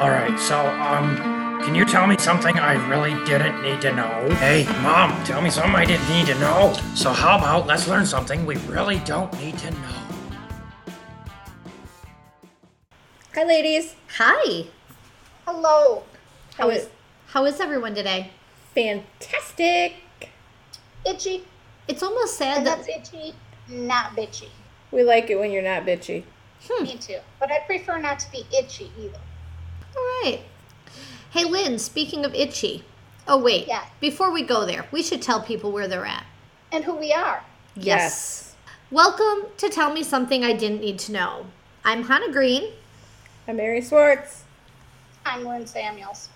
All right, so, um, can you tell me something I really didn't need to know? Hey, Mom, tell me something I didn't need to know. So, how about let's learn something we really don't need to know? Hi, ladies. Hi. Hello. How is How is everyone today? fantastic? Itchy. It's almost sad And that that's itchy, not bitchy. We like it when you're not bitchy. Me too. But I prefer not to be itchy either. All right. Hey, Lynn, speaking of itchy. Oh, wait. Yeah. Before we go there, we should tell people where they're at. And who we are. Yes. Welcome to Tell Me Something I Didn't Need to Know. I'm Hannah Green, I'm Mary Swartz. I'm Lynn Samuels.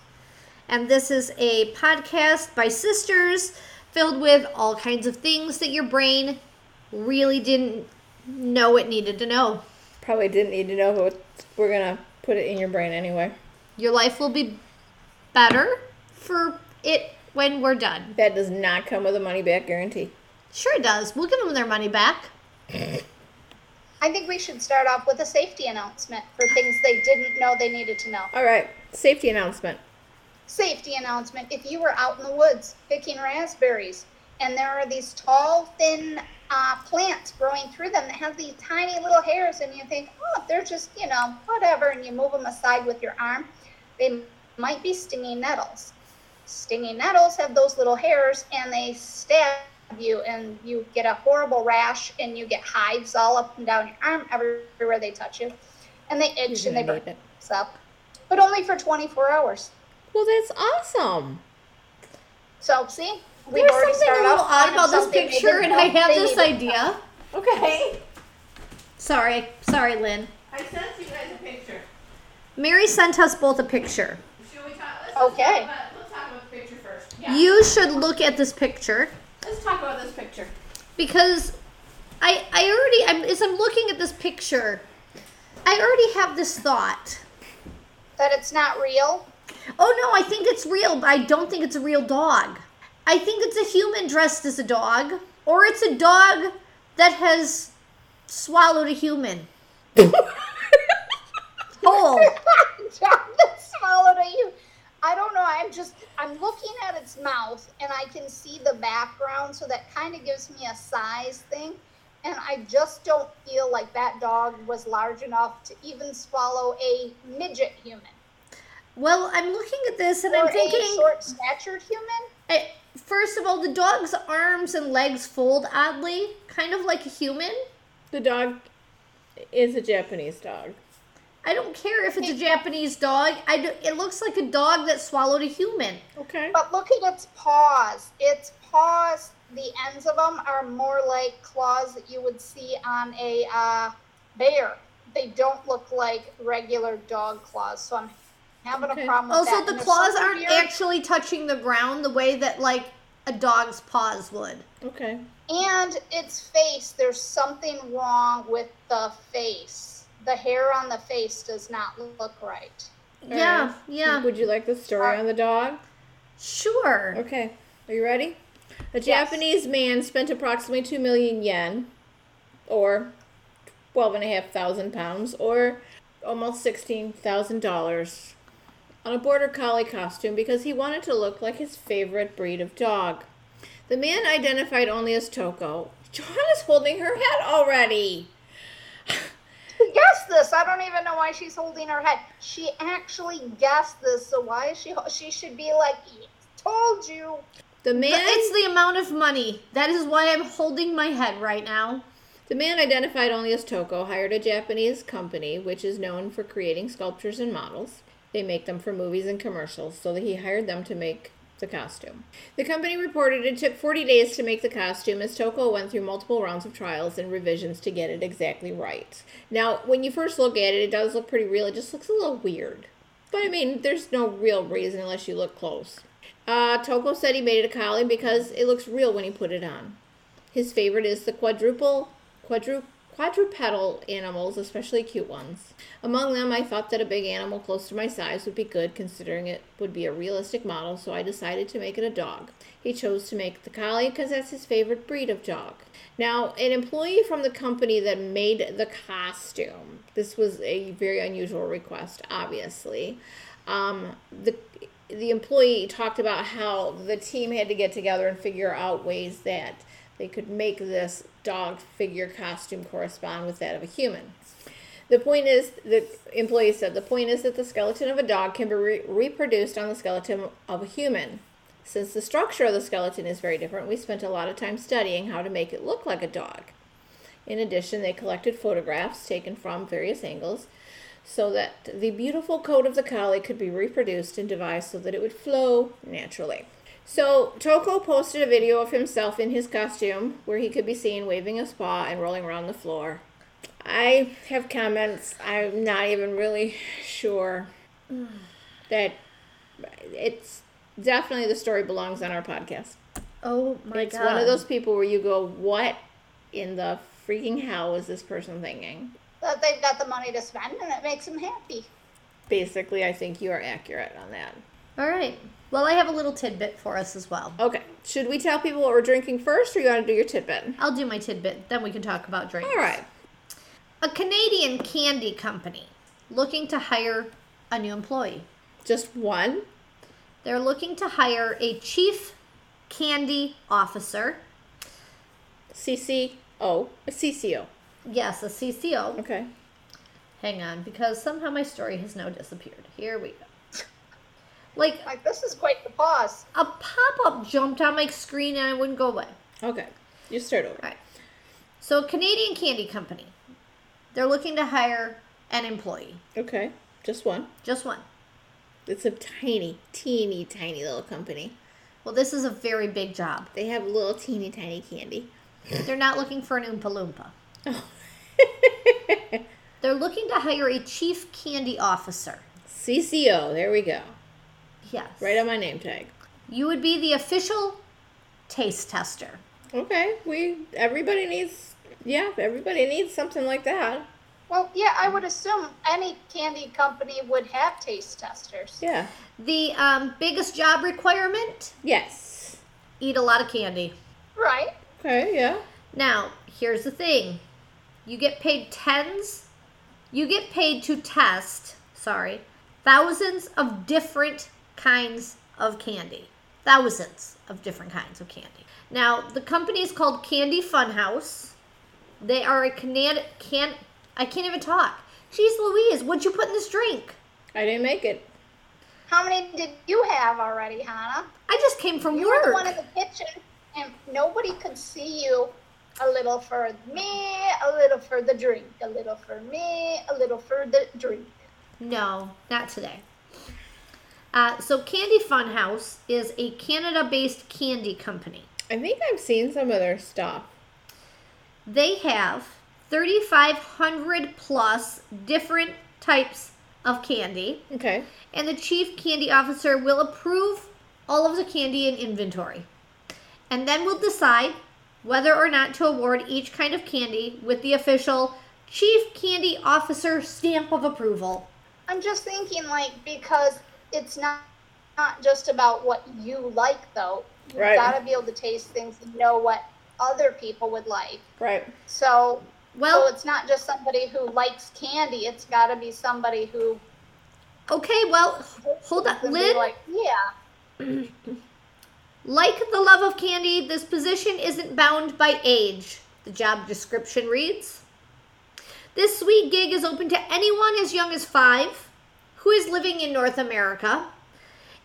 and this is a podcast by sisters filled with all kinds of things that your brain really didn't know it needed to know. Probably didn't need to know, but we're gonna put it in your brain anyway. Your life will be better for it when we're done. That does not come with a money back guarantee. Sure, it does. We'll give them their money back. I think we should start off with a safety announcement for things they didn't know they needed to know. All right, safety announcement. Safety announcement if you were out in the woods picking raspberries and there are these tall, thin uh, plants growing through them that have these tiny little hairs, and you think, oh, they're just, you know, whatever, and you move them aside with your arm, they might be stinging nettles. Stinging nettles have those little hairs and they stab you, and you get a horrible rash, and you get hives all up and down your arm everywhere they touch you, and they itch and they burn need it. up, but only for 24 hours. Well, that's awesome. So, see, we've There's already something a little odd about this picture, and I have this needed to idea. Okay. Sorry, sorry, Lynn. I sent you guys a picture. Mary sent us both a picture. Should we talk? Let's Okay. About, let's talk about the picture first. You should look at this picture Let's talk about this picture. because I I already I'm, as I'm looking at this picture, I already have this thought. That it's not real. Oh no, I think it's real, but I don't think it's a real dog. I think it's a human dressed as a dog, or it's a dog that has swallowed a human. Whole. John that swallowed at you. I don't know. I'm just I'm looking at its mouth and I can see the background, so that kind of gives me a size thing. And I just don't feel like that dog was large enough to even swallow a midget human Well, I'm looking at this and or I'm a thinking. short-statured human. I, first of all, the dog's arms and legs fold oddly, kind of like a human. The dog is a Japanese dog. I don't care if it's a Japanese dog. I do, it looks like a dog that swallowed a human. Okay. But look at its paws. Its paws, the ends of them are more like claws that you would see on a uh, bear. They don't look like regular dog claws. So I'm having Okay. a problem with Also, that. the And claws something aren't weird- actually touching the ground the way that like a dog's paws would. Okay. And its face, there's something wrong with the face. The hair on the face does not look right. Yeah, Alright. yeah, Would you like the story uh, on the dog? sure. Okay. Are you ready? A Yes. Japanese man spent approximately 2 million yen, or twelve and a half thousand pounds, or almost $16,000, on a border collie costume because he wanted to look like his favorite breed of dog. The man identified only as Toko. John is holding her head already. Guess this. I don't even know why she's holding her head. She actually guessed this. So why is she? She should be like, told you. The But man It's the amount of money. That is why I'm holding my head right now. The man identified only as Toko hired a Japanese company which is known for creating sculptures and models. They make them for movies and commercials, so that he hired them to make the costume. The company reported it took 40 days to make the costume as Toko went through multiple rounds of trials and revisions to get it exactly right. Now, when you first look at it, it does look pretty real. It just looks a little weird. But I mean, there's no real reason unless you look close. Uh, Toko said he made it a collie because it looks real when he put it on. His favorite is the quadruple, quadru, quadrupedal animals, especially cute ones. Among them, I thought that a big animal close to my size would be good, considering it would be a realistic model, so I decided to make it a dog. He chose to make the collie because that's his favorite breed of dog. Now, an employee from the company that made the costume, this was a very unusual request, obviously. Um, the the employee talked about how the team had to get together and figure out ways that they could make this dog figure costume correspond with that of a human. The point is, the employee said, the point is that the skeleton of a dog can be re- reproduced on the skeleton of a human. Since the structure of the skeleton is very different, we spent a lot of time studying how to make it look like a dog. In addition, they collected photographs taken from various angles so that the beautiful coat of the collie could be reproduced and devised so that it would flow naturally. So, Toko posted a video of himself in his costume where he could be seen waving a paw and rolling around the floor. I have comments. I'm not even really sure that it's definitely the story belongs on our podcast. Oh my it's god. one of those people where you go, What in the freaking hell is this person thinking? That they've got the money to spend and it makes them happy. Basically, I think you are accurate on that. All right. Well, I have a little tidbit for us as well. Okay, should we tell people what we're drinking first, or you want to do your tidbit? I'll do my tidbit, then we can talk about drinks. All right. A Canadian candy company looking to hire a new employee. Just one? They're looking to hire a chief candy officer. CCO. A CCO. Yes, a CCO. Okay. Hang on, because somehow my story has now disappeared. Here we go. Like Like, this is quite the pause. a pop up jumped on my screen and I wouldn't go away. Okay. You start over. All right. So, a Canadian candy company. They're looking to hire an employee. Okay. Just one. Just one. It's a tiny, teeny, tiny little company. Well, this is a very big job. They have little teeny tiny candy. They're not looking for an Oompa Loompa. They're looking to hire a chief candy officer. CCO. There we go. Yes. Right on my name tag. You would be the official taste tester. Okay. We everybody needs yeah, everybody needs something like that. Well, yeah, I would assume any candy company would have taste testers. Yeah. The um, biggest job requirement Yes. eat a lot of candy. Right. Okay, yeah. Now, here's the thing you get paid tens, you get paid to test, sorry, thousands of different kinds of candy. Thousands of different kinds of candy. Now, the company is called Candy Funhouse. They are a Canad can I can't even talk. Jeez Louise, what'd you put in this drink? I didn't make it. How many did you have already, Hannah? I just came from You were the one in the kitchen, and nobody could see you. A little for me, a little for the drink, a little for me, a little for the drink. No, not today. Uh, so, Candy Funhouse is a Canada based candy company. I think I've seen some of their stuff. They have 3,500 plus different types of candy, Okay. and the chief candy officer will approve all of the candy in inventory. And then we'll decide whether or not to award each kind of candy with the official chief candy officer stamp of approval. I'm just thinking, like, because it's not not just about what you like, though. You've Right. got to be able to taste things and know what other people would like. Right. So, Well, so it's not just somebody who likes candy. It's got to be somebody who okay, well, hold on. would Lynn, like, yeah. Like the love of candy, this position isn't bound by age, the job description reads. This sweet gig is open to anyone as young as five who is living in North America.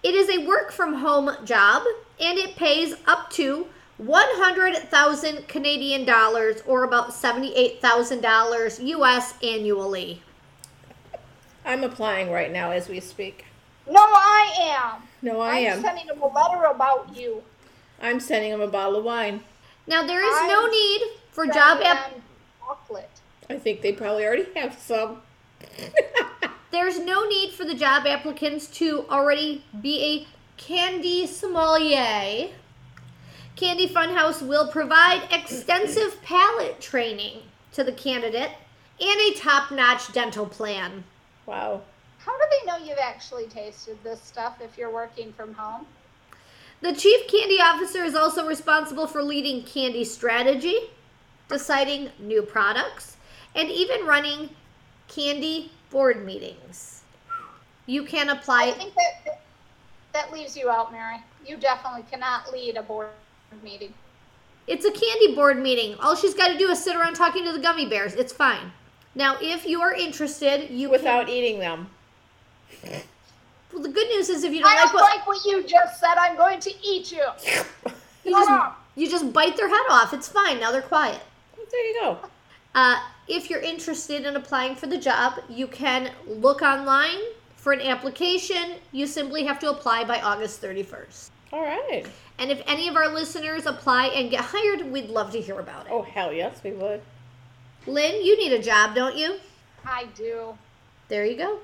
It is a work from home job and it pays up to 100,000 Canadian dollars or about $78,000 US annually. I'm applying right now as we speak. No, I am. No, I am. I'm am. sending them a letter about you. I'm sending him a bottle of wine. Now there is no I'm need for job Sending app chocolate. I think they probably already have some. There's no need for the job applicants to already be a candy sommelier. Candy Funhouse will provide extensive palate training to the candidate and a top notch dental plan. Wow. How do they know you've actually tasted this stuff if you're working from home? The chief candy officer is also responsible for leading candy strategy, deciding new products, and even running candy board meetings. You can apply. I apply. think that that leaves you out, Mary. You definitely cannot lead a board meeting. It's a candy board meeting. All she's got to do is sit around talking to the gummy bears. It's fine. Now, if you are interested, you Without eating them. Well, the good news is if you don't I like don't what like what you just said. I'm going to eat you. you just, you just bite their head off. It's fine. Now they're quiet. There you go. Uh, if you're interested in applying for the job, you can look online for an application. You simply have to apply by August 31st. All right. And if any of our listeners apply and get hired, we'd love to hear about it. Oh, hell yes, we would. Lynn, you need a job, don't you? I do. There you go.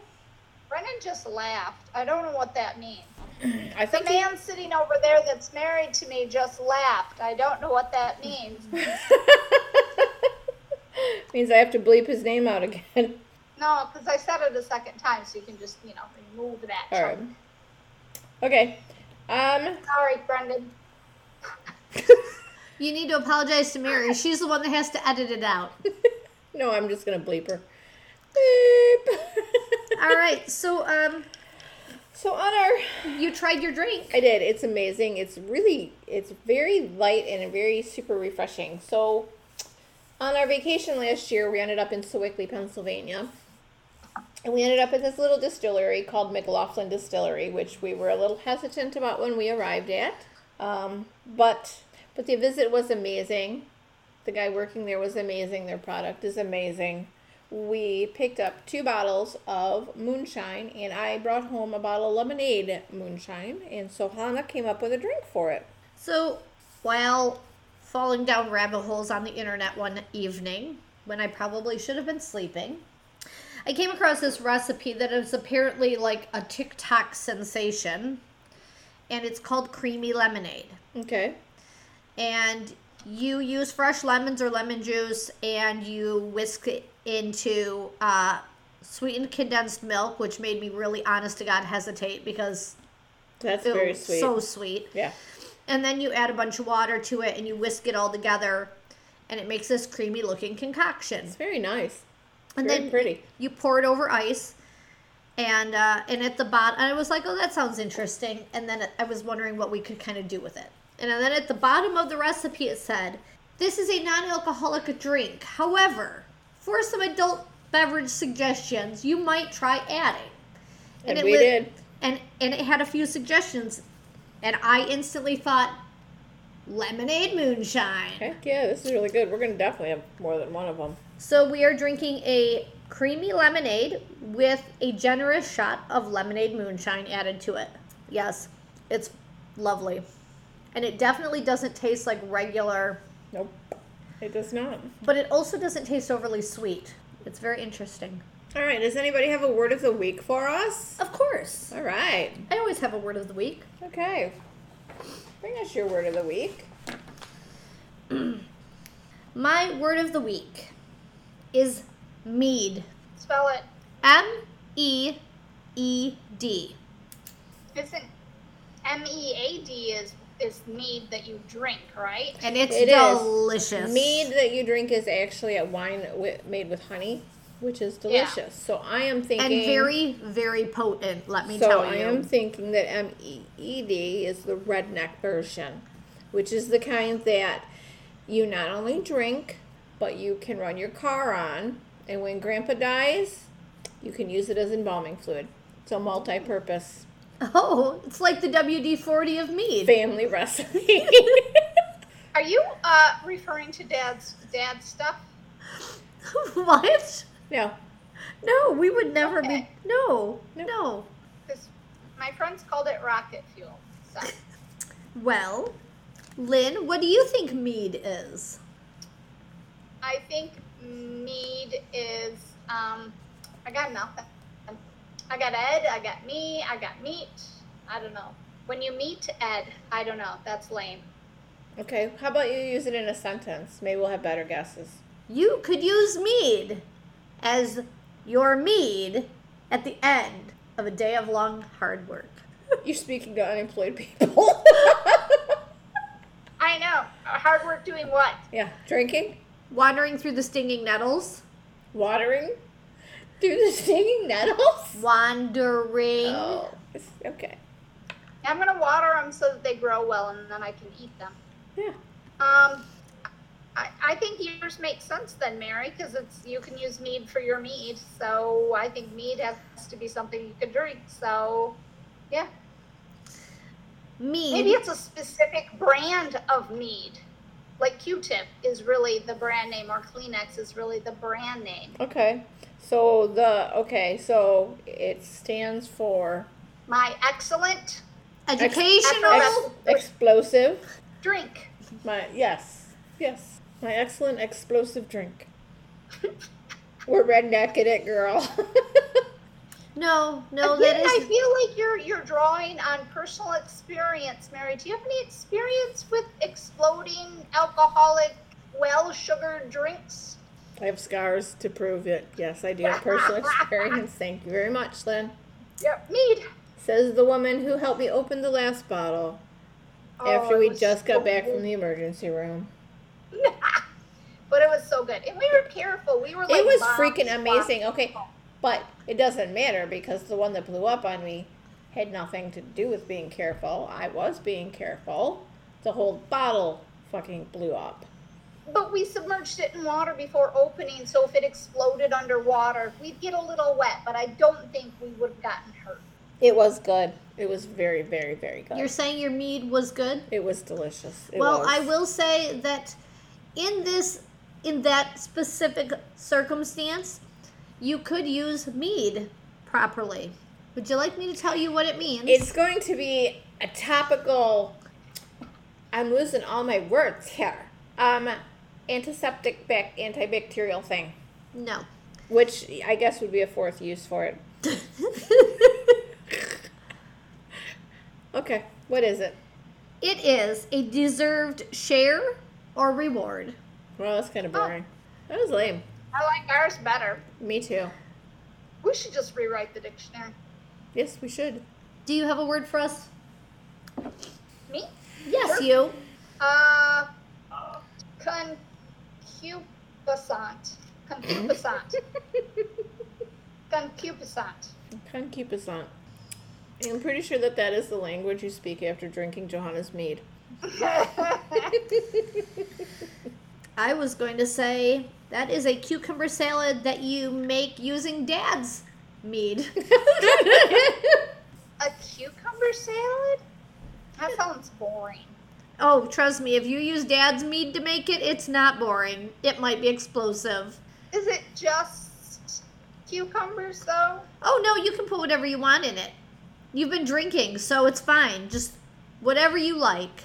Brennan just laughed. I don't know what that means. I The think he- man sitting over there that's married to me just laughed. I don't know what that means. means I have to bleep his name out again. No, because I said it a second time, so you can just, you know, remove that. All right. chunk. Okay. Um. Sorry, Brendan. You need to apologize to Mary. She's the one that has to edit it out. No, I'm just gonna bleep her. Beep. All right. So, um, So on our, you tried your drink. I did. It's amazing. It's really, it's very light and very super refreshing. So, on our vacation last year, we ended up in Sewickley, Pennsylvania, and we ended up at this little distillery called McLaughlin Distillery, which we were a little hesitant about when we arrived at. Um, but but the visit was amazing. The guy working there was amazing. Their product is amazing. We picked up two bottles of moonshine, and I brought home a bottle of lemonade moonshine. And so Hannah came up with a drink for it. So, while falling down rabbit holes on the internet one evening, when I probably should have been sleeping, I came across this recipe that is apparently like a TikTok sensation, and it's called creamy lemonade. Okay. And you use fresh lemons or lemon juice, and you whisk it into uh, sweetened condensed milk, which made me really, honest to God, hesitate because That's very sweet. so sweet yeah. And then you add a bunch of water to it and you whisk it all together and it makes this creamy looking concoction It's very nice. and very then pretty. you pour it over ice and uh, and at the bottom i was like oh that sounds interesting and then i was wondering what we could kind of do with it and then at the bottom of the recipe it said this is a non-alcoholic drink however for some adult beverage suggestions you might try adding And it we did. and and it had a few suggestions and i instantly thought lemonade moonshine. Heck yeah, this is really good. We're gonna definitely have more than one of them. so we are drinking a creamy lemonade with a generous shot of lemonade moonshine added to it. Yes it's lovely. And it definitely doesn't taste like regular. Nope, it does not. but it also doesn't taste overly sweet. It's very interesting All right. Does anybody have a word of the week for us? of course All right. i always have a word of the week Okay. Bring us your word of the week. my word of the week is mead Spell it. M E E D. Isn't M E A D is is mead that you drink, right? And it's It is. delicious. Mead that you drink is actually a wine wi- made with honey, which is delicious. So I am thinking. and very, very potent, let me So tell you. So I am thinking that M E E D is the redneck version, which is the kind that you not only drink, but you can run your car on, and when Grandpa dies, you can use it as embalming fluid. So multi-purpose oh, it's like the WD 40 of mead. family recipe. Are you uh, referring to dad's dad's stuff? what? No, No, we would never Okay. be. No, No. no. Because my friends called it rocket fuel. So Well, Lynn, what do you think mead is? I think mead is. Um, I got nothing. I got Ed. I got me. I got meat. I don't know. When you meet Ed, I don't know. That's lame. Okay, how about you use it in a sentence? Maybe we'll have better guesses. You could use mead as your mead at the end of a day of long hard work. You're speaking to unemployed people. I know. Hard work doing what? yeah, drinking, Wandering through the stinging nettles. watering, through the stinging nettles. Wandering. Oh, okay. I'm gonna water them so that they grow well, and then I can eat them. Yeah. Um, I, I think yours makes sense then, Mary, because it's you can use mead for your mead. So I think mead has to be something you can drink. So, yeah, Mead. maybe it's a specific brand of mead. Like Q-tip is really the brand name, or Kleenex is really the brand name. Okay. So the okay, so it stands for My excellent Educational. Ex- explosive. drink. My yes, yes. My excellent explosive drink. We're redneck in it, girl. no, no, Again, that I feel like you're you're drawing on personal experience, Mary. Do you have any experience with exploding alcoholic, well sugared drinks? I have scars to prove it. Yes, I do have personal experience. Thank you very much, Lynn. Yep, mead. Says the woman who helped me open the last bottle oh, after Oh, it we was just so got back good. from the emergency room. but it was so good, and we were careful. We were like it was freaking walking. amazing. Okay, but it doesn't matter because the one that blew up on me had nothing to do with being careful. I was being careful. The whole bottle fucking blew up. But we submerged it in water before opening, so if it exploded underwater, we'd get a little wet. But I don't think we would have gotten hurt. It was good. It was very, very, very good. You're saying your mead was good? it was delicious. It well, was. I will say that in this, in that specific circumstance, you could use mead properly. Would you like me to tell you what it means? It's going to be a topical. I'm losing all my words here. Um, antiseptic, bac- antibacterial thing, no. which I guess would be a fourth use for it. Okay, what is it? It is a deserved share or reward. Well, that's kind of boring. That was lame. I like ours better. Me too. We should just rewrite the dictionary. Yes, we should. Do you have a word for us? Me? Yes, Sure. you. Uh, concupiscent. Concupiscent. concupiscent. Concupiscent. I'm pretty sure that that is the language you speak after drinking Johanna's mead. I was going to say that is a cucumber salad that you make using dad's mead. A cucumber salad? That sounds boring. oh, trust me, if you use dad's mead to make it, it's not boring. It might be explosive. Is it just cucumbers though? Oh no, you can put whatever you want in it. You've been drinking, so it's fine. Just whatever you like.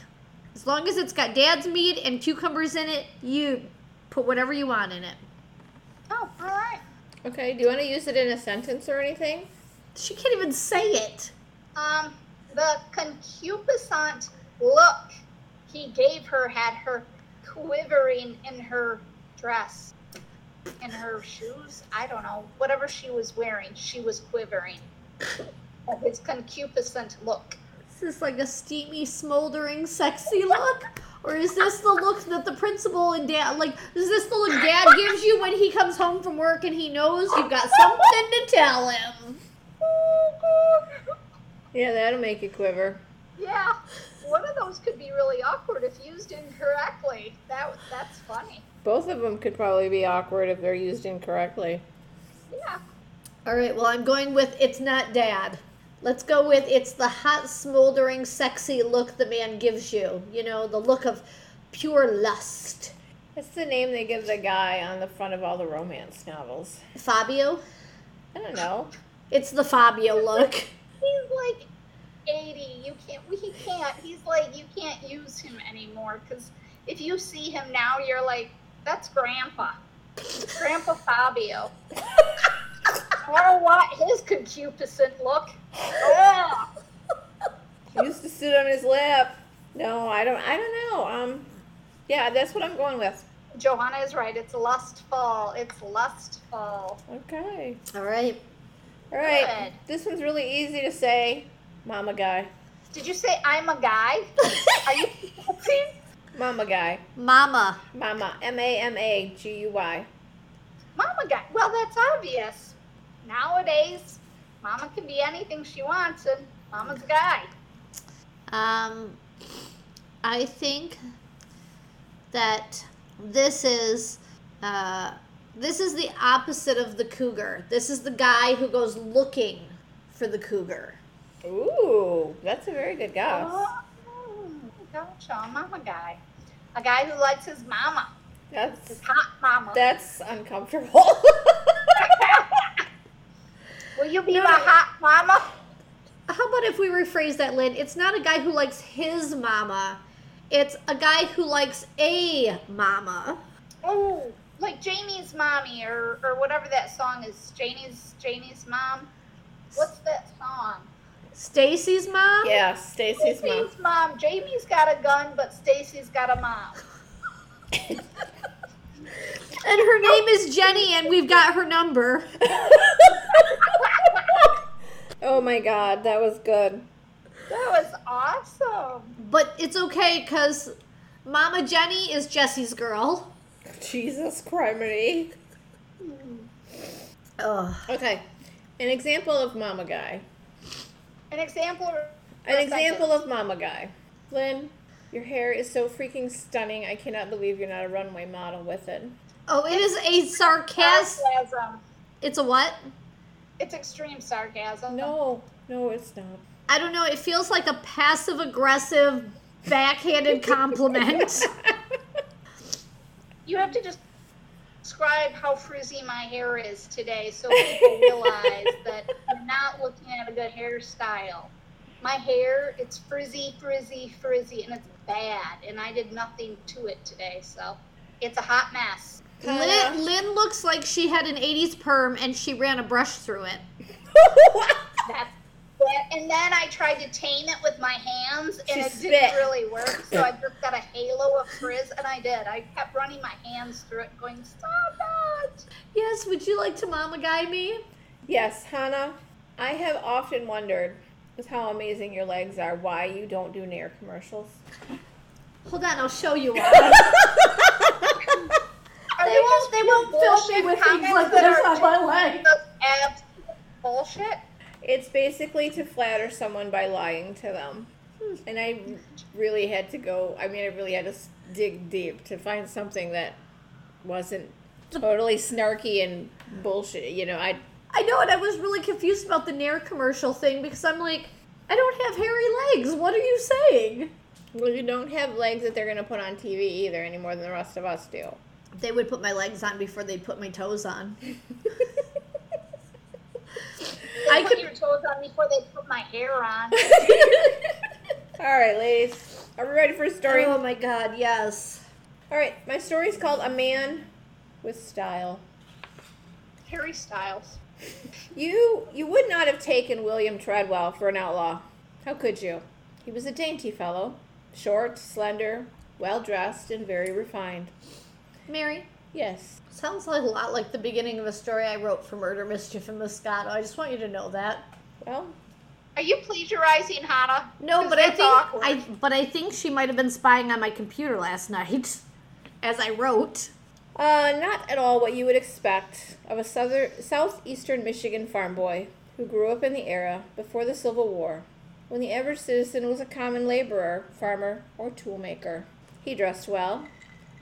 As long as it's got dad's meat and cucumbers in it, you put whatever you want in it. Oh, all right. Okay, do you want to use it in a sentence or anything? She can't even say it. Um, the concupiscent look he gave her had her quivering in her dress, in her shoes. I don't know. Whatever she was wearing, she was quivering. Of his concupiscent look. Is this like a steamy, smoldering, sexy look? Or is this the look that the principal and dad like? Is this the look dad gives you when he comes home from work and he knows you've got something to tell him? Yeah, that'll make you quiver. Yeah, one of those could be really awkward if used incorrectly. That that's funny. Both of them could probably be awkward if they're used incorrectly. Yeah. All right, well, I'm going with it's not dad. Let's go with it's the hot, smoldering, sexy look the man gives you. You know, the look of pure lust. That's the name they give the guy on the front of all the romance novels. Fabio? I don't know. It's the Fabio look. He's like 80. You can't. He can't. He's like you can't use him anymore because if you see him now, you're like, that's Grandpa, Grandpa Fabio. I don't want his concupiscent look. Ugh. He used to sit on his lap. No, I don't. I don't know. Um, yeah, that's what I'm going with. Johanna is right. It's lustful. It's lustful. Okay. All right. All right. Good. This one's really easy to say. Mama guy. Did you say I'm a guy? Are you Mama guy. Mama. Mama. M A M A G U Y. Mama guy? Well, that's obvious. Nowadays, Mama can be anything she wants, and Mama's a guy. Um, I think that this is uh, this is the opposite of the cougar. This is the guy who goes looking for the cougar. Ooh, that's a very good guess. Oh, gotcha. Mama guy. A guy who likes his mama. That's His hot mama. that's uncomfortable. Will you be No, my no. hot mama? How about if we rephrase that, Lynn? It's not a guy who likes his mama. It's a guy who likes a mama. Oh, like Jamie's mommy or, or whatever that song is. Jamie's Jamie's mom. What's that song? Stacy's mom? yeah, Stacy's mom. Stacy's mom. Jamie's got a gun, but Stacy's got a mom. And her name is Jenny, and we've got her number. Oh my god, that was good. That was awesome. But it's okay because Mama Jenny is Jesse's girl. Jesus criminy. Ugh. Okay, an example of Mama guy. An example. An example of Mama guy. Lynn, your hair is so freaking stunning. I cannot believe you're not a runway model with it. Oh, it is a sarcasm. sarcasm. It's a what? It's extreme sarcasm. No, no, it's not. I don't know. It feels like a passive aggressive, backhanded compliment. You have to just describe how frizzy my hair is today so people realize that you're not looking at a good hairstyle. My hair, it's frizzy, frizzy, frizzy, and it's bad. And I did nothing to it today, so it's a hot mess. Lynn, Lynn looks like she had an 80s perm and she ran a brush through it. That's it. And then I tried to tame it with my hands, and She it spit. didn't really work. So I just got a halo of frizz, and I did. I kept running my hands through it, going, "Stop it!" Yes, would you like to mama guy me? yes, Hannah, I have often wondered with how amazing your legs are why you don't do Nair commercials. Hold on, I'll show you why. They they won't- they won't film me with things like that this on my leg. abs- bullshit. It's basically to flatter someone by lying to them. And I really had to go, I mean, I really had to dig deep to find something that wasn't totally snarky and bullshit. You know, I I know, and I was really confused about the Nair commercial thing because I'm like, I don't have hairy legs. What are you saying? well, you don't have legs that they're going to put on TV either any more than the rest of us do. They would put my legs on before they put my toes on. They I put could- your toes on before they put my hair on. All right, ladies. Are we ready for a story? Oh my god, yes. All right, my story is called A Man with Style. Harry Styles. You you would not have taken William Treadwell for an outlaw. How could you? He was a dainty fellow, short, slender, well dressed, and very refined. Mary, Yes. sounds like a lot like the beginning of a story I wrote for Murder, Mischief, and Moscato. I just want you to know that. Well, Are you plagiarizing, Hannah? No, but I think awkward. I but I think she might have been spying on my computer last night as I wrote. Uh, not at all what you would expect of a southern southeastern Michigan farm boy who grew up in the era before the Civil War, when the average citizen was a common laborer, farmer, or toolmaker. He dressed well.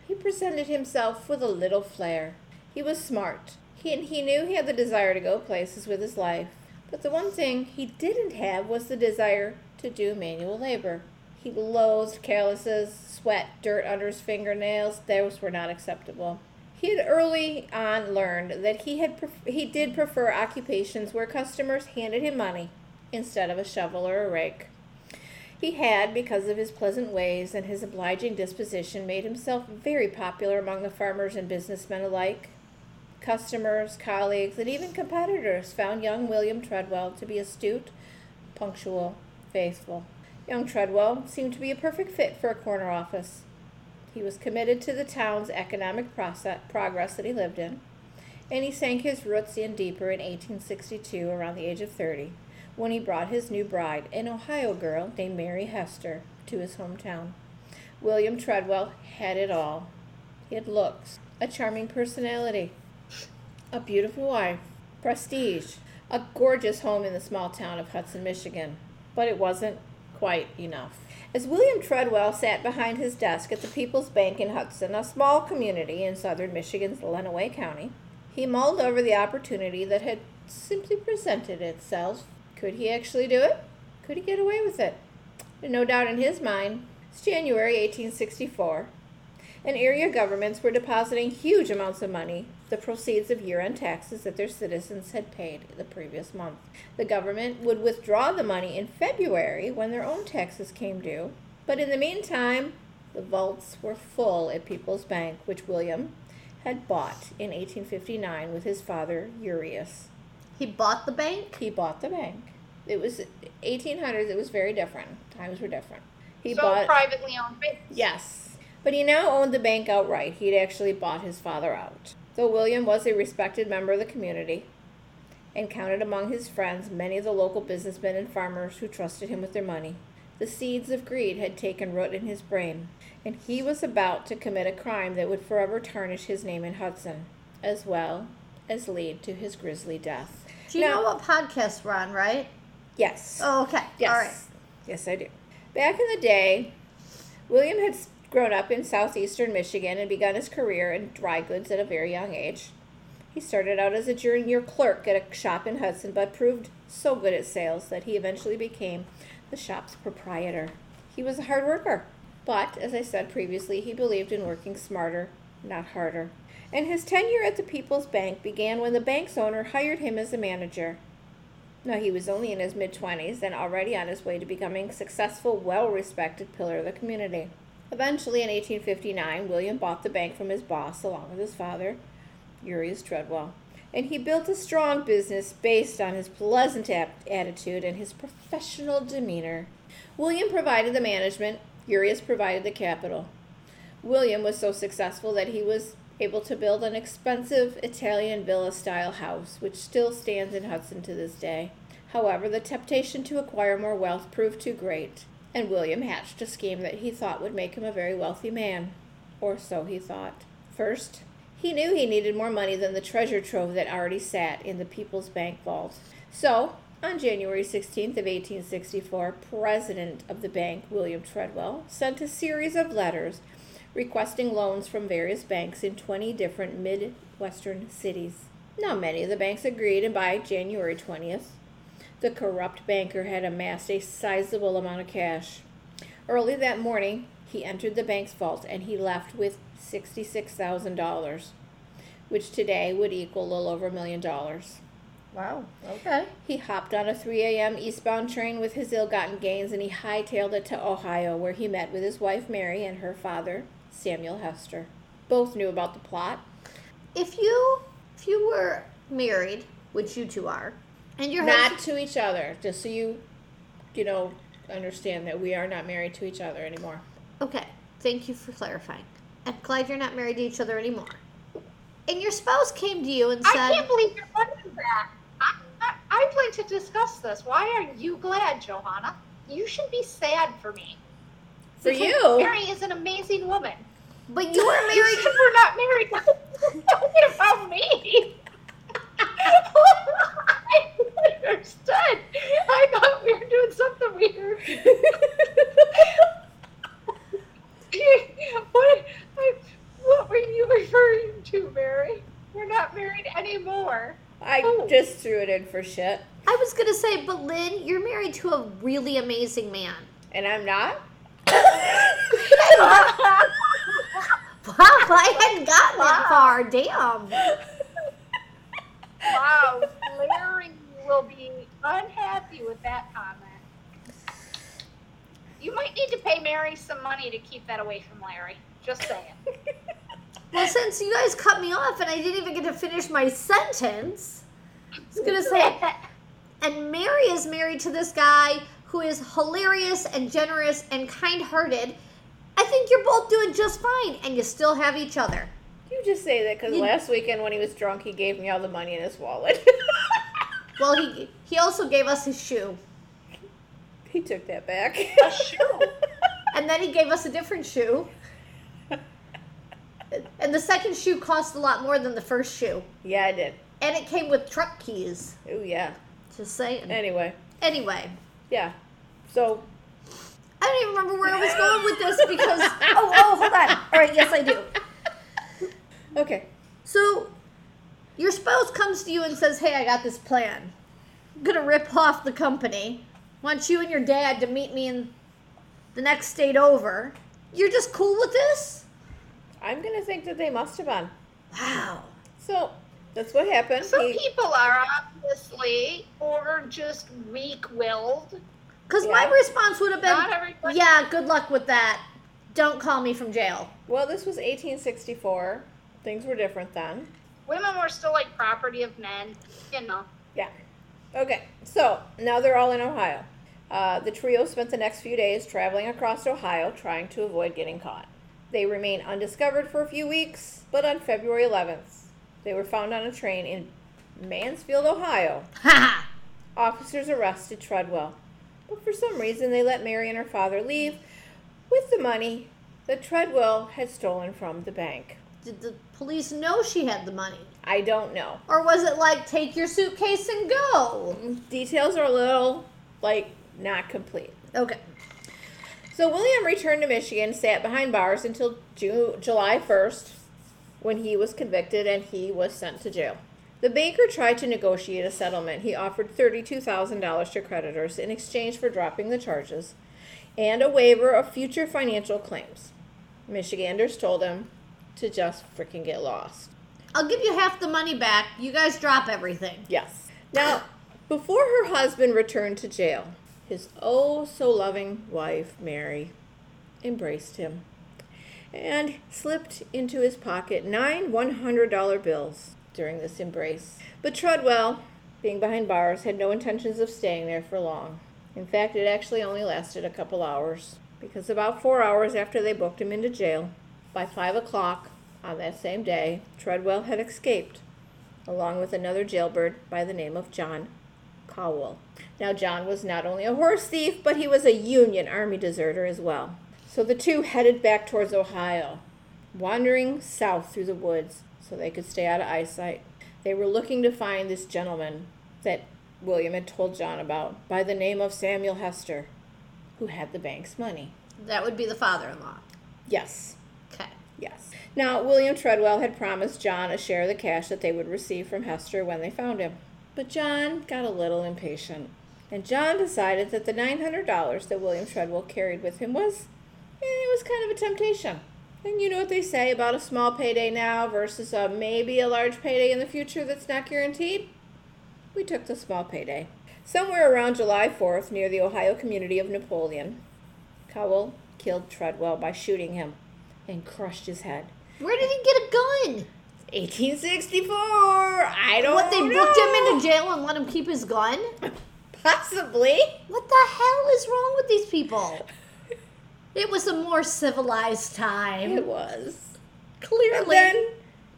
He presented himself with a little flair. He was smart. He and he knew he had the desire to go places with his life. But the one thing he didn't have was the desire to do manual labor. He loathed calluses, sweat, dirt under his fingernails. Those were not acceptable. He had early on learned that he had pref- he did prefer occupations where customers handed him money instead of a shovel or a rake. He had, because of his pleasant ways and his obliging disposition, made himself very popular among the farmers and businessmen alike. Customers, colleagues, and even competitors found young William Treadwell to be astute, punctual, faithful. Young Treadwell seemed to be a perfect fit for a corner office. He was committed to the town's economic process, progress that he lived in, and he sank his roots in deeper in 1862, around the age of 30, when he brought his new bride, an Ohio girl named Mary Hester, to his hometown. William Treadwell had it all. He had looks, a charming personality, a beautiful wife, prestige, a gorgeous home in the small town of Hudson, Michigan. But it wasn't quite enough. As William Treadwell sat behind his desk at the People's Bank in Hudson, a small community in southern Michigan's Lenawee County, he mulled over the opportunity that had simply presented itself. Could he actually do it? Could he get away with it? No doubt in his mind, it's January 1864, and area governments were depositing huge amounts of money, the proceeds of year end taxes that their citizens had paid the previous month. The government would withdraw the money in February when their own taxes came due, but in the meantime, the vaults were full at People's Bank, which William had bought in 1859 with his father, Urias. He bought the bank? He bought the bank. It was 1800s, it was very different. Times were different. He so bought privately owned banks. Yes. But he now owned the bank outright. He'd actually bought his father out. Though William was a respected member of the community and counted among his friends many of the local businessmen and farmers who trusted him with their money, the seeds of greed had taken root in his brain, and he was about to commit a crime that would forever tarnish his name in Hudson, as well as lead to his grisly death. Do you Now- know what podcast we're on, right? Yes. Oh, okay. Yes. All right. Yes, I do. Back in the day, William had grown up in southeastern Michigan and begun his career in dry goods at a very young age. He started out as a junior clerk at a shop in Hudson, but proved so good at sales that he eventually became the shop's proprietor. He was a hard worker, but as I said previously, he believed in working smarter, not harder. And his tenure at the People's Bank began when the bank's owner hired him as a manager. Now, he was only in his mid 20s and already on his way to becoming a successful, well respected pillar of the community. Eventually, in 1859, William bought the bank from his boss along with his father, Urias Treadwell, and he built a strong business based on his pleasant attitude and his professional demeanor. William provided the management, Urias provided the capital. William was so successful that he was able to build an expensive Italian villa style house, which still stands in Hudson to this day. However, the temptation to acquire more wealth proved too great, and William hatched a scheme that he thought would make him a very wealthy man. Or so he thought. First, he knew he needed more money than the treasure trove that already sat in the People's Bank vault. So, on January 16th of 1864, president of the bank, William Treadwell, sent a series of letters requesting loans from various banks in 20 different Midwestern cities. Now, many of the banks agreed, and by January 20th, the corrupt banker had amassed a sizable amount of cash. Early that morning, he entered the bank's vault and he left with $66,000, which today would equal a little over a million dollars. Wow. Okay. He hopped on a 3 a.m. eastbound train with his ill gotten gains and he hightailed it to Ohio, where he met with his wife Mary and her father, Samuel Hester. Both knew about the plot. If you if you were married, which you two are, and your Not husband, to each other, just so you, you know, understand that we are not married to each other anymore. okay, thank you for clarifying. I'm glad you're not married to each other anymore. And your spouse came to you and said, I can't believe you're wondering that. I, I, I'd like to discuss this. Why are you glad, Johanna? You should be sad for me. For Because you, Mary is an amazing woman. "But you were You married." said we're not married. Talking about me. I understood. I thought we were doing something weird. what, I, what were you referring to, Mary? We're not married anymore. I Oh. just threw it in for shit, I was gonna say, but Lynn, you're married to a really amazing man. and I'm not. Wow, I hadn't gotten that far. Damn. wow, Larry will be unhappy with that comment. You might need to pay Mary some money to keep that away from Larry. Just saying. Well, since you guys cut me off and I didn't even get to finish my sentence, I was gonna say, and Mary is married to this guy who is hilarious and generous and kind-hearted. I think you're both doing just fine, and you still have each other. You just say that because You- last weekend when he was drunk, he gave me all the money in his wallet. Well, he he also gave us his shoe, he took that back. A shoe. and then he gave us a different shoe. And the second shoe cost a lot more than the first shoe, yeah, I did. And it came with truck keys. Oh yeah. Just saying. Anyway, Anyway, yeah. So I don't even remember where I was going with this because oh oh hold on. All right, yes I do. okay. So, your spouse comes to you and says, Hey, I got this plan. I'm going to rip off the company. Want you and your dad to meet me in the next state over. You're just cool with this? I'm gonna think that they must have been. Wow. So that's what happened. Some He- people are obviously, or just weak-willed. Because my response would have been, everybody. Yeah, good luck with that. Don't call me from jail. well, this was 1864. Things were different then. Women were still like property of men, you know. Yeah. Okay. So now they're all in Ohio. Uh, the trio spent the next few days traveling across Ohio, trying to avoid getting caught. They remained undiscovered for a few weeks, but on February 11th, they were found on a train in Mansfield, Ohio. Officers arrested Treadwell, but for some reason they let Mary and her father leave with the money that Treadwell had stolen from the bank. Did the police know she had the money? I don't know. Or was it like, Take your suitcase and go? Details are a little, like, not complete. Okay. So William returned to Michigan, sat behind bars until Ju- July 1st, when he was convicted and he was sent to jail. The banker tried to negotiate a settlement. He offered $32,000 to creditors in exchange for dropping the charges and a waiver of future financial claims. Michiganders told him to just freaking get lost. I'll give you half the money back. You guys drop everything. Yes. Now, before her husband returned to jail, his oh so loving wife, Mary, embraced him and slipped into his pocket nine $100 bills during this embrace. But Treadwell, being behind bars, had no intentions of staying there for long. In fact, it actually only lasted a couple hours, because about four hours after they booked him into jail, by five o'clock on that same day, Treadwell had escaped along with another jailbird by the name of John Cowell. Now, John was not only a horse thief, but he was a Union Army deserter as well. So the two headed back towards Ohio, wandering south through the woods so they could stay out of eyesight. They were looking to find this gentleman that William had told John about by the name of Samuel Hester, who had the bank's money. That would be the father in law. Yes, Okay. Yes. Now, William Treadwell had promised John a share of the cash that they would receive from Hester when they found him. But John got a little impatient, and John decided that the $900 that William Treadwell carried with him was, Eh, it was kind of a temptation. And you know what they say about a small payday now versus a maybe a large payday in the future that's not guaranteed? We took the small payday. Somewhere around July 4th, near the Ohio community of Napoleon, Cowell killed Treadwell by shooting him and crushed his head. Where did he get a gun? 1864. I don't know. What, they know. booked him into jail and let him keep his gun? Possibly. What the hell is wrong with these people? It was a more civilized time. It was. Clearly. And then,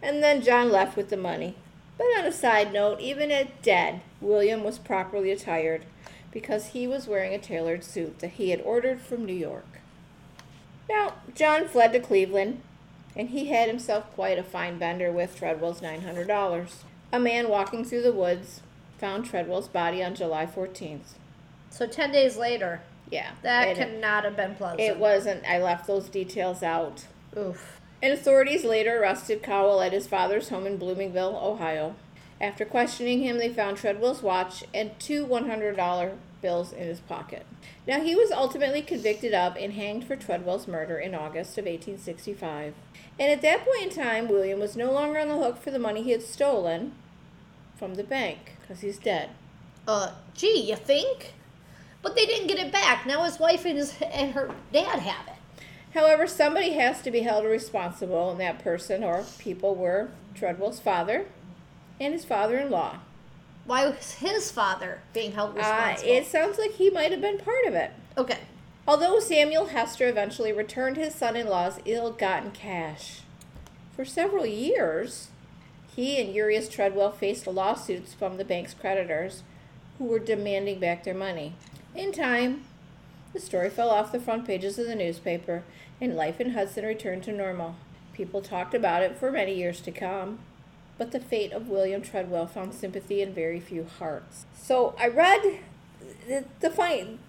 and then John left with the money. But on a side note, even at dead, William was properly attired because he was wearing a tailored suit that he had ordered from New York. Now, John fled to Cleveland, and he had himself quite a fine bender with Treadwell's $900. A man walking through the woods found Treadwell's body on July 14th. so 10 days later, Yeah. that it- cannot have been pleasant. It wasn't. I left those details out. Oof. And authorities later arrested Cowell at his father's home in Bloomingville, Ohio. After questioning him, they found Treadwell's watch and two $100 bills in his pocket. Now, he was ultimately convicted of and hanged for Treadwell's murder in August of 1865. And at that point in time, William was no longer on the hook for the money he had stolen from the bank because he's dead. Uh, gee, you think? But they didn't get it back. Now his wife and his and her dad have it. However, somebody has to be held responsible, and that person or people were Treadwell's father and his father in law. Why was his father being held Uh, responsible? it sounds like he might have been part of it. okay. Although Samuel Hester eventually returned his son in law's ill gotten cash. For several years, he and Urias Treadwell faced lawsuits from the bank's creditors who were demanding back their money. In time, the story fell off the front pages of the newspaper, and life in Hudson returned to normal. People talked about it for many years to come, but the fate of William Treadwell found sympathy in very few hearts. So I read the, the funny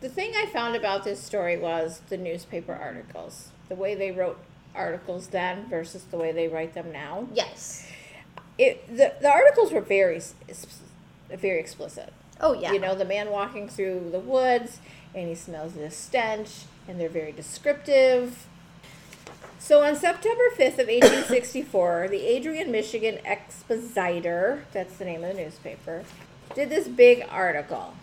the thing I found about this story was the newspaper articles, the way they wrote articles then versus the way they write them now. Yes. It the, the articles were very very explicit. Oh yeah. You know, the man walking through the woods and he smells this stench, and they're very descriptive. So on September 5th of 1864, the Adrian, Michigan Expositor, that's the name of the newspaper, did this big article.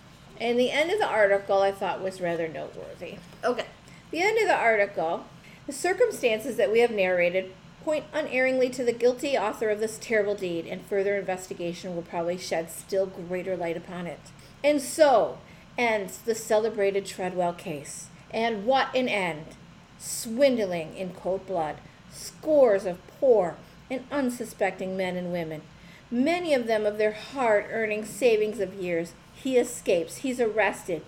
And the end of the article I thought was rather noteworthy. Okay. The end of the article, the circumstances that we have narrated point unerringly to the guilty author of this terrible deed, and further investigation will probably shed still greater light upon it. And so ends the celebrated Treadwell case. And what an end! Swindling in cold blood, scores of poor and unsuspecting men and women, many of them of their hard earning savings of years. He escapes, he's arrested,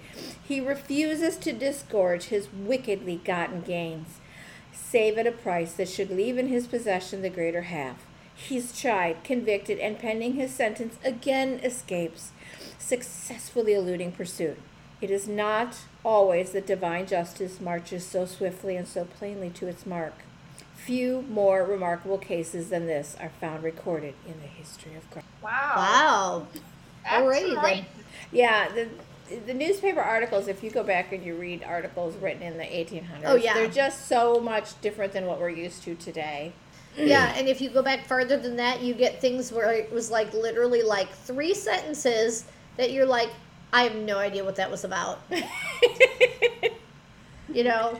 he refuses to disgorge his wickedly gotten gains, save at a price that should leave in his possession the greater half. He's tried, convicted, and pending his sentence again escapes, successfully eluding pursuit. It is not always that divine justice marches so swiftly and so plainly to its mark. Few more remarkable cases than this are found recorded in the history of crime. Wow. Wow. That's Alrighty some then. Yeah, the the newspaper articles. If you go back and you read articles written in the 1800s, Oh, yeah. they're just so much different than what we're used to today. Yeah, and if you go back farther than that, you get things where it was like literally like three sentences that you're like, I have no idea what that was about. You know,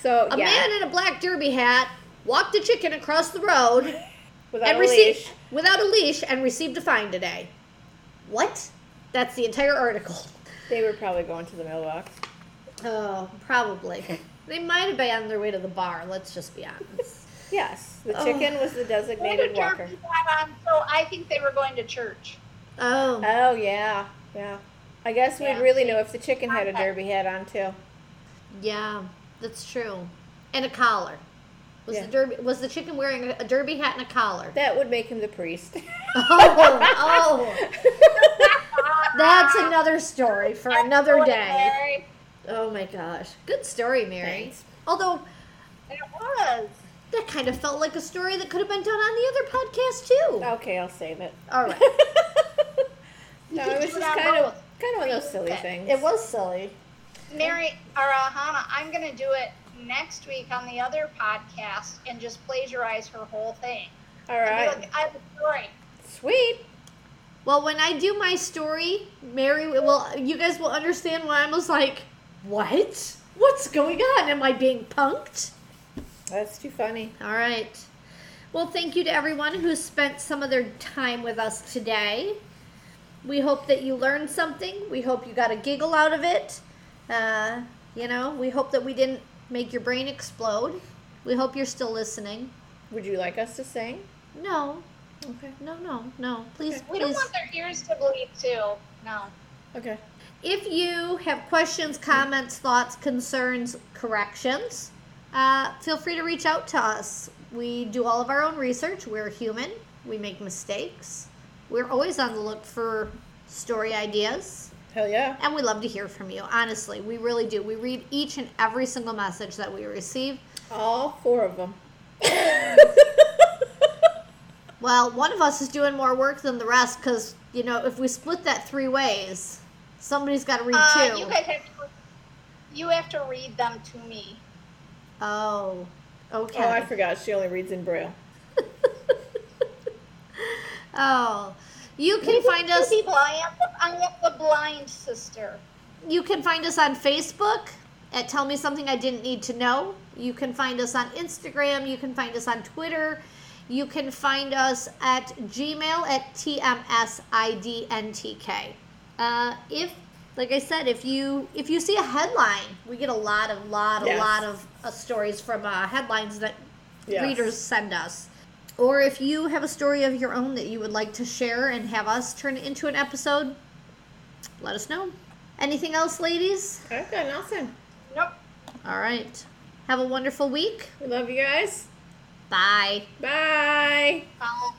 So a yeah, man in a black derby hat walked a chicken across the road without and a received leash. without a leash and received a fine today. What? That's the entire article. They were probably going to the mailbox. Oh, probably. They might have been on their way to the bar. Let's just be honest. Yes, the Oh. chicken was the What designated did walker. On? So I think they were going to church. Oh, Oh yeah, yeah. I guess we'd Yeah, really see? know if the chicken had a derby hat on too. yeah, that's true. And a collar. Was Yeah. the derby was the chicken wearing a derby hat and a collar? That would make him the priest. oh, oh. That's another story for another day. Mary. Oh my gosh. Good story, Mary. Thanks. Although It was. that kind of felt like a story that could have been done on the other podcast too. okay, I'll save it. All right. no, it was just kind of kind of one of those silly things. It was silly. Mary or uh, Hannah, I'm going to do it next week on the other podcast and just plagiarize her whole thing. All right, I have a story. sweet. Well, when I do my story, Mary well, you guys will understand why I was like, "What? What's going on? Am I being punked?" That's too funny. All right. Well, thank you to everyone who spent some of their time with us today. We hope that you learned something. We hope you got a giggle out of it. Uh, you know, we hope that we didn't make your brain explode. We hope you're still listening. Would you like us to sing? No, Okay. no, no, no. Please, We don't want their ears to bleed too. No. Okay. If you have questions, comments, thoughts, concerns, corrections, uh, feel free to reach out to us. We do all of our own research. We're human. We make mistakes. We're always on the look for story ideas. Hell yeah. And we love to hear from you. Honestly, we really do. We read each and every single message that we receive. All four of them. Well, one of us is doing more work than the rest because, you know, if we split that three ways, somebody's got to read Uh, two. you guys have to. You have to read them to me. Oh, okay. Oh, I forgot. She only reads in braille. Oh, you can find us. People, I am, the, I am the blind sister. You can find us on Facebook at Tell Me Something I Didn't Need to Know. You can find us on Instagram. You can find us on Twitter. You can find us at Gmail at TMSIDNTK. Uh, if like I said, if you if you see a headline, we get a lot of lot a Yes. lot of uh, stories from uh, headlines that Yes. readers send us. Or if you have a story of your own that you would like to share and have us turn it into an episode, let us know. Anything else, ladies? I've got nothing. Nope. All right. Have a wonderful week. We love you guys. Bye. Bye. Follow.